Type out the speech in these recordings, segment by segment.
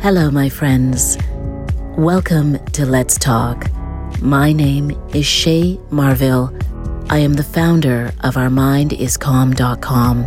Hello, my friends. Welcome to Let's Talk. My name is Shay Marville. I am the founder of OurMindIsCalm.com.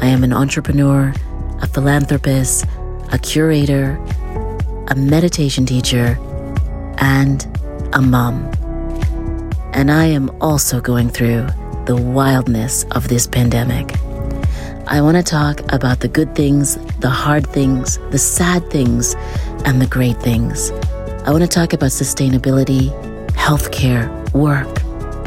I am an entrepreneur, a philanthropist, a curator, a meditation teacher, and a mom. And I am also going through the wildness of this pandemic. I want to talk about the good things, the hard things, the sad things, and the great things. I want to talk about sustainability, healthcare, work,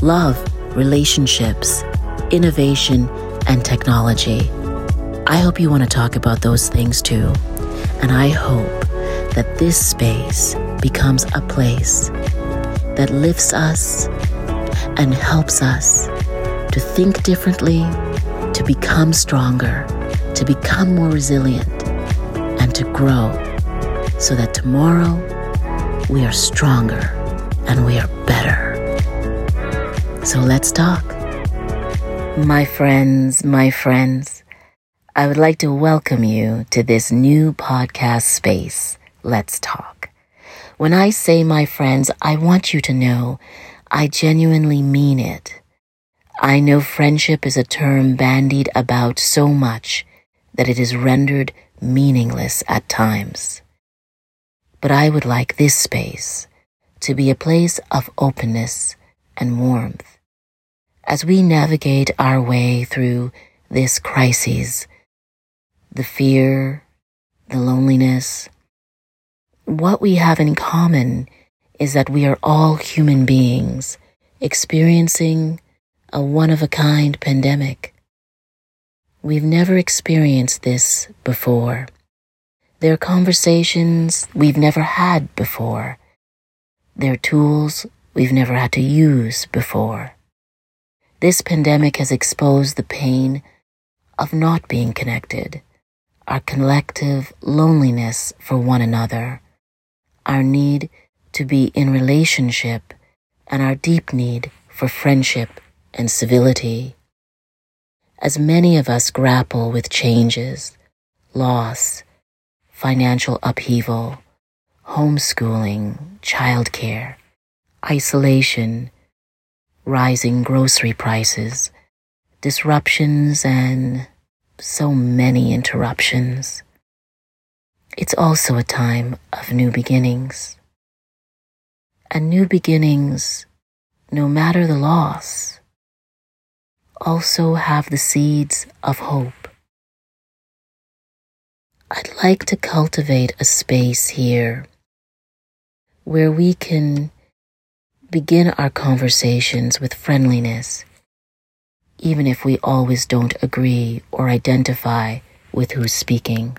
love, relationships, innovation, and technology. I hope you want to talk about those things too. And I hope that this space becomes a place that lifts us and helps us to think differently, to become stronger, to become more resilient, and to grow so that tomorrow we are stronger and we are better. So let's talk. My friends, my friends, I would like to welcome you to this new podcast space, Let's Talk. When I say my friends, I want you to know I genuinely mean it. I know friendship is a term bandied about so much that it is rendered meaningless at times. But I would like this space to be a place of openness and warmth. As we navigate our way through this crisis, the fear, the loneliness, what we have in common is that we are all human beings experiencing a one of a kind pandemic. We've never experienced this before. There are conversations we've never had before. There are tools we've never had to use before. This pandemic has exposed the pain of not being connected, our collective loneliness for one another, our need to be in relationship, and our deep need for friendship and civility. As many of us grapple with changes, loss, financial upheaval, homeschooling, childcare, isolation, rising grocery prices, disruptions, and so many interruptions. It's also a time of new beginnings. And new beginnings, no matter the loss, also have the seeds of hope. I'd like to cultivate a space here where we can begin our conversations with friendliness, even if we always don't agree or identify with who's speaking.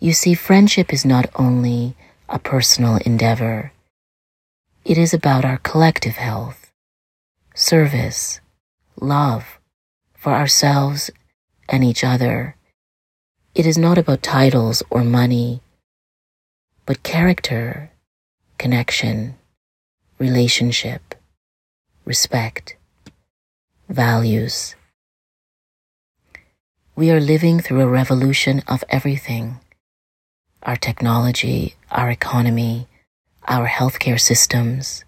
You see, friendship is not only a personal endeavor, it is about our collective health, service, love for ourselves and each other. It is not about titles or money, but character, connection, relationship, respect, values. We are living through a revolution of everything our technology, our economy, our healthcare systems,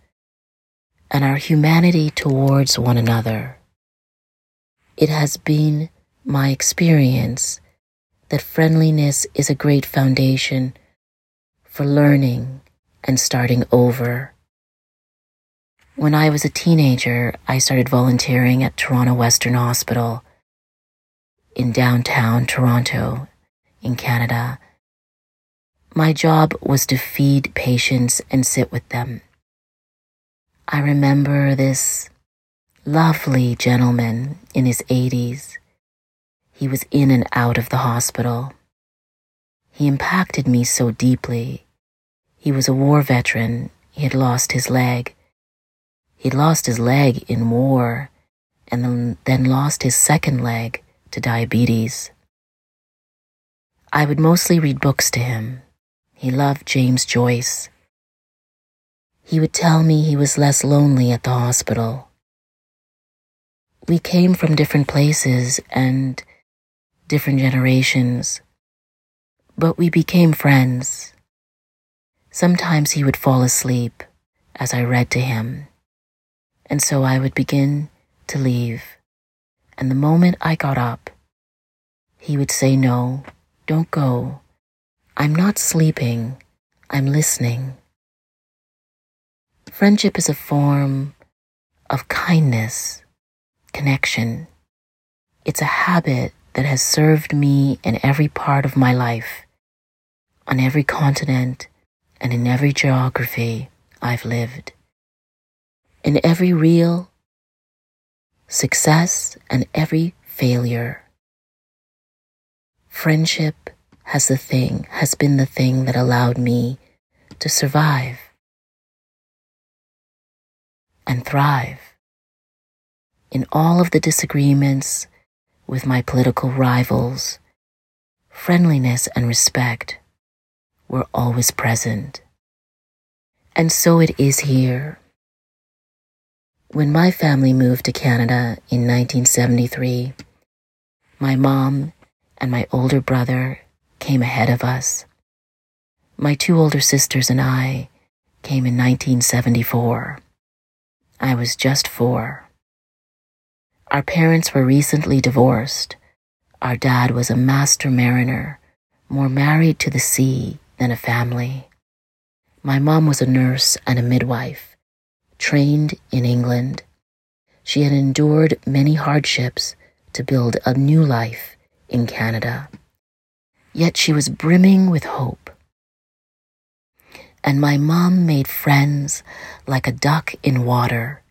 and our humanity towards one another. It has been my experience that friendliness is a great foundation for learning and starting over. When I was a teenager, I started volunteering at Toronto Western Hospital in downtown Toronto in Canada. My job was to feed patients and sit with them. I remember this lovely gentleman in his 80s. He was in and out of the hospital. He impacted me so deeply. He was a war veteran. He had lost his leg. He'd lost his leg in war and then, then lost his second leg to diabetes. I would mostly read books to him. He loved James Joyce. He would tell me he was less lonely at the hospital we came from different places and different generations, but we became friends. Sometimes he would fall asleep as I read to him, and so I would begin to leave. And the moment I got up, he would say, No, don't go. I'm not sleeping, I'm listening. Friendship is a form of kindness, connection. It's a habit that has served me in every part of my life, on every continent, and in every geography I've lived. In every real success and every failure. Friendship has the thing, has been the thing that allowed me to survive and thrive in all of the disagreements with my political rivals. Friendliness and respect were always present. And so it is here. When my family moved to Canada in 1973, my mom and my older brother came ahead of us. My two older sisters and I came in 1974. I was just four. Our parents were recently divorced. Our dad was a master mariner, more married to the sea than a family. My mom was a nurse and a midwife, trained in England. She had endured many hardships to build a new life in Canada. Yet she was brimming with hope. And my mom made friends like a duck in water.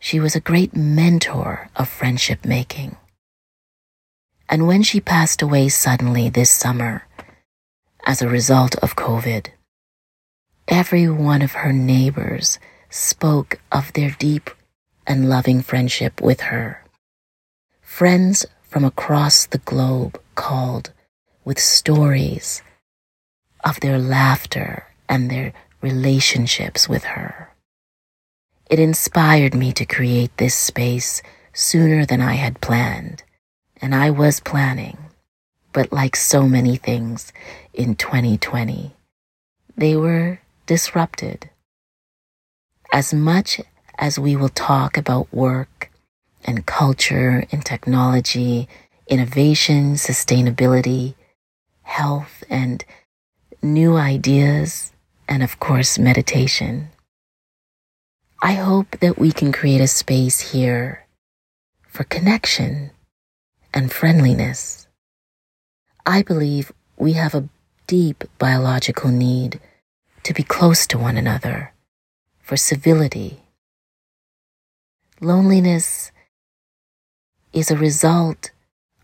She was a great mentor of friendship making. And when she passed away suddenly this summer, as a result of COVID. Every one of her neighbors spoke of their deep and loving friendship with her. Friends from across the globe called with stories of their laughter and their relationships with her. It inspired me to create this space sooner than I had planned, and I was planning. But like so many things in 2020, they were disrupted. As much as we will talk about work and culture and technology, innovation, sustainability, health, and new ideas, and of course, meditation. I hope that we can create a space here for connection and friendliness. I believe we have a deep biological need to be close to one another, for civility. Loneliness is a result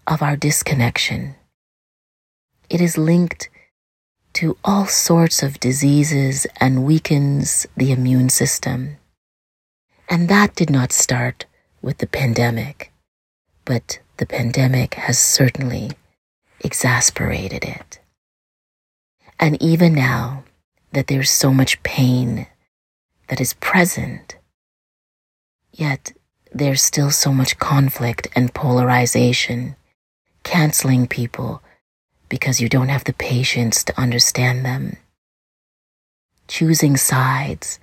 of our disconnection. It is linked to all sorts of diseases and weakens the immune system. And that did not start with the pandemic, but the pandemic has certainly exasperated it. And even now that there's so much pain that is present, yet there's still so much conflict and polarization, canceling people because you don't have the patience to understand them, choosing sides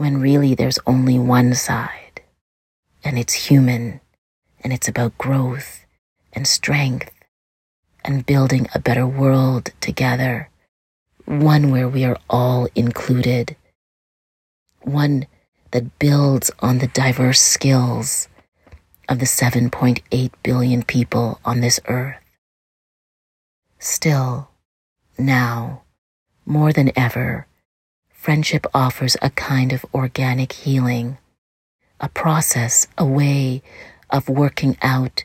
when really there's only one side, and it's human, and it's about growth and strength and building a better world together, one where we are all included, one that builds on the diverse skills of the 7.8 billion people on this earth. Still, now, more than ever, friendship offers a kind of organic healing, a process, a way of working out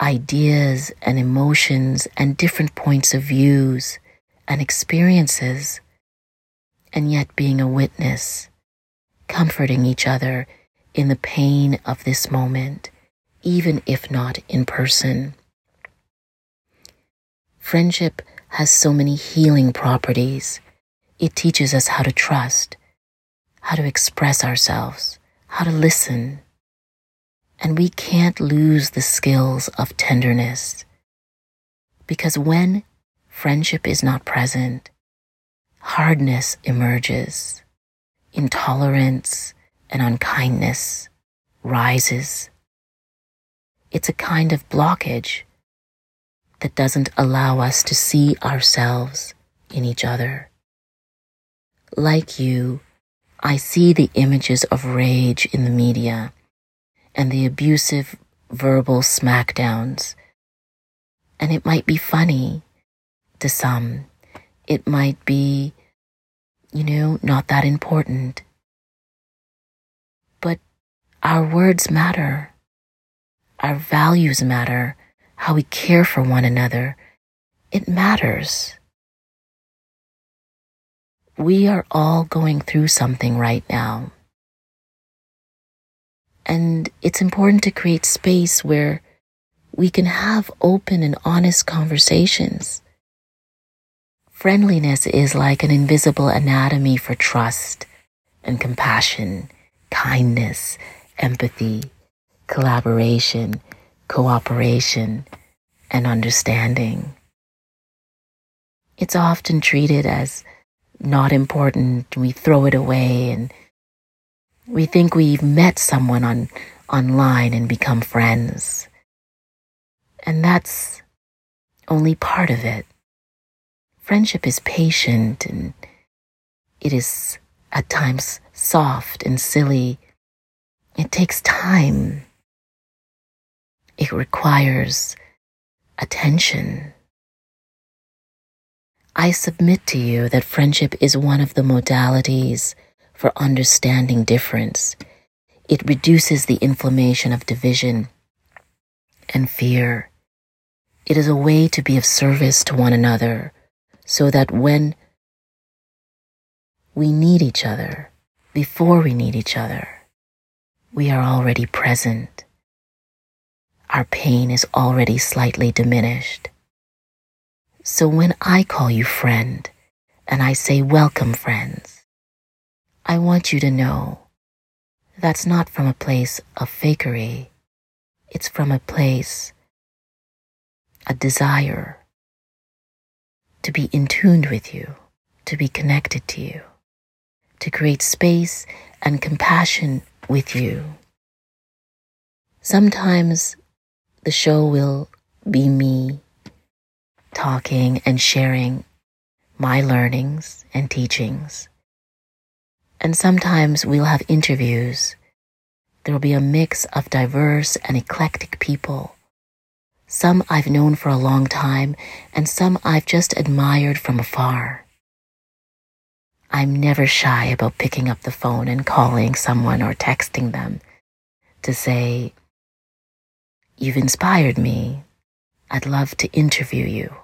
ideas and emotions and different points of views and experiences, and yet being a witness, comforting each other in the pain of this moment, even if not in person. Friendship has so many healing properties. It teaches us how to trust, how to express ourselves, how to listen, and we can't lose the skills of tenderness. Because when friendship is not present, hardness emerges, intolerance and unkindness rises. It's a kind of blockage that doesn't allow us to see ourselves in each other. Like you, I see the images of rage in the media and the abusive verbal smackdowns. And it might be funny to some. It might be, you know, not that important. But our words matter. Our values matter. How we care for one another. It matters. We are all going through something right now. And it's important to create space where we can have open and honest conversations. Friendliness is like an invisible anatomy for trust and compassion, kindness, empathy, collaboration, cooperation, and understanding. It's often treated as not important. We throw it away and we think we've met someone on online and become friends. And that's only part of it. Friendship is patient and it is at times soft and silly. It takes time. It requires attention. I submit to you that friendship is one of the modalities for understanding difference. It reduces the inflammation of division and fear. It is a way to be of service to one another so that when we need each other, before we need each other, we are already present. Our pain is already slightly diminished. So when I call you friend and I say welcome friends, I want you to know that's not from a place of fakery. It's from a place, a desire to be in tuned with you, to be connected to you, to create space and compassion with you. Sometimes the show will be me talking and sharing my learnings and teachings. And sometimes we'll have interviews. There will be a mix of diverse and eclectic people. Some I've known for a long time, and some I've just admired from afar. I'm never shy about picking up the phone and calling someone or texting them to say, You've inspired me. I'd love to interview you.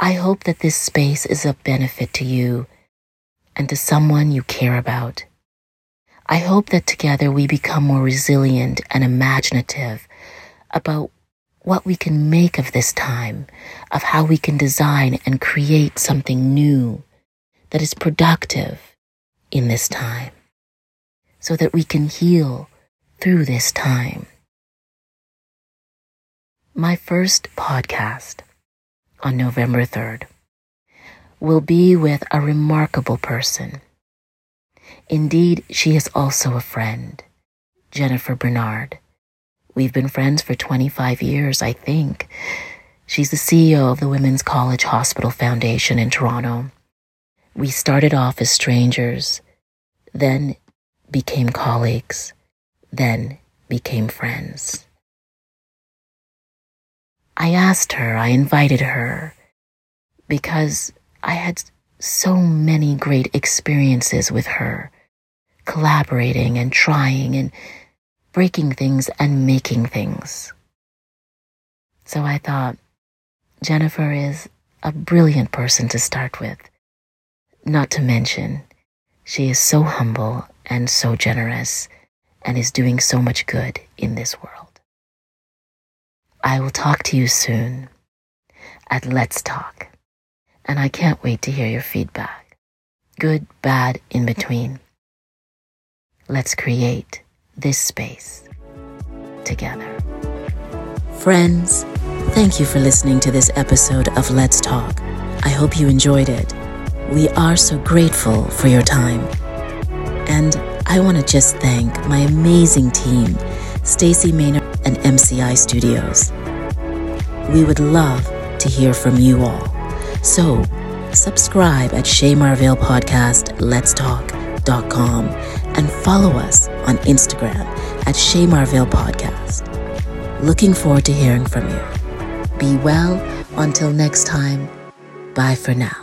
I hope that this space is of benefit to you and to someone you care about. I hope that together we become more resilient and imaginative about what we can make of this time, of how we can design and create something new that is productive in this time, so that we can heal through this time. My first podcast on November 3rd will be with a remarkable person. Indeed, she is also a friend, Jennifer Bernard. We've been friends for 25 years, I think. She's the CEO of the Women's College Hospital Foundation in Toronto. We started off as strangers, then became colleagues, then became friends. I asked her, I invited her, because I had so many great experiences with her, collaborating and trying and breaking things and making things. So I thought, Jennifer is a brilliant person to start with. Not to mention, she is so humble and so generous and is doing so much good in this world. I will talk to you soon at Let's Talk and I can't wait to hear your feedback. Good, bad, in between. Let's create this space together. Friends, Thank you for listening to this episode of Let's Talk. I hope you enjoyed it. We are so grateful for your time. And I want to just thank my amazing team, Stacy Maynard and MCI Studios. We would love to hear from you all. So, subscribe at Shay Marville Podcast Let's Talk.com and follow us on Instagram at Shay Marville Podcast. Looking forward to hearing from you. Be well until next time. Bye for now.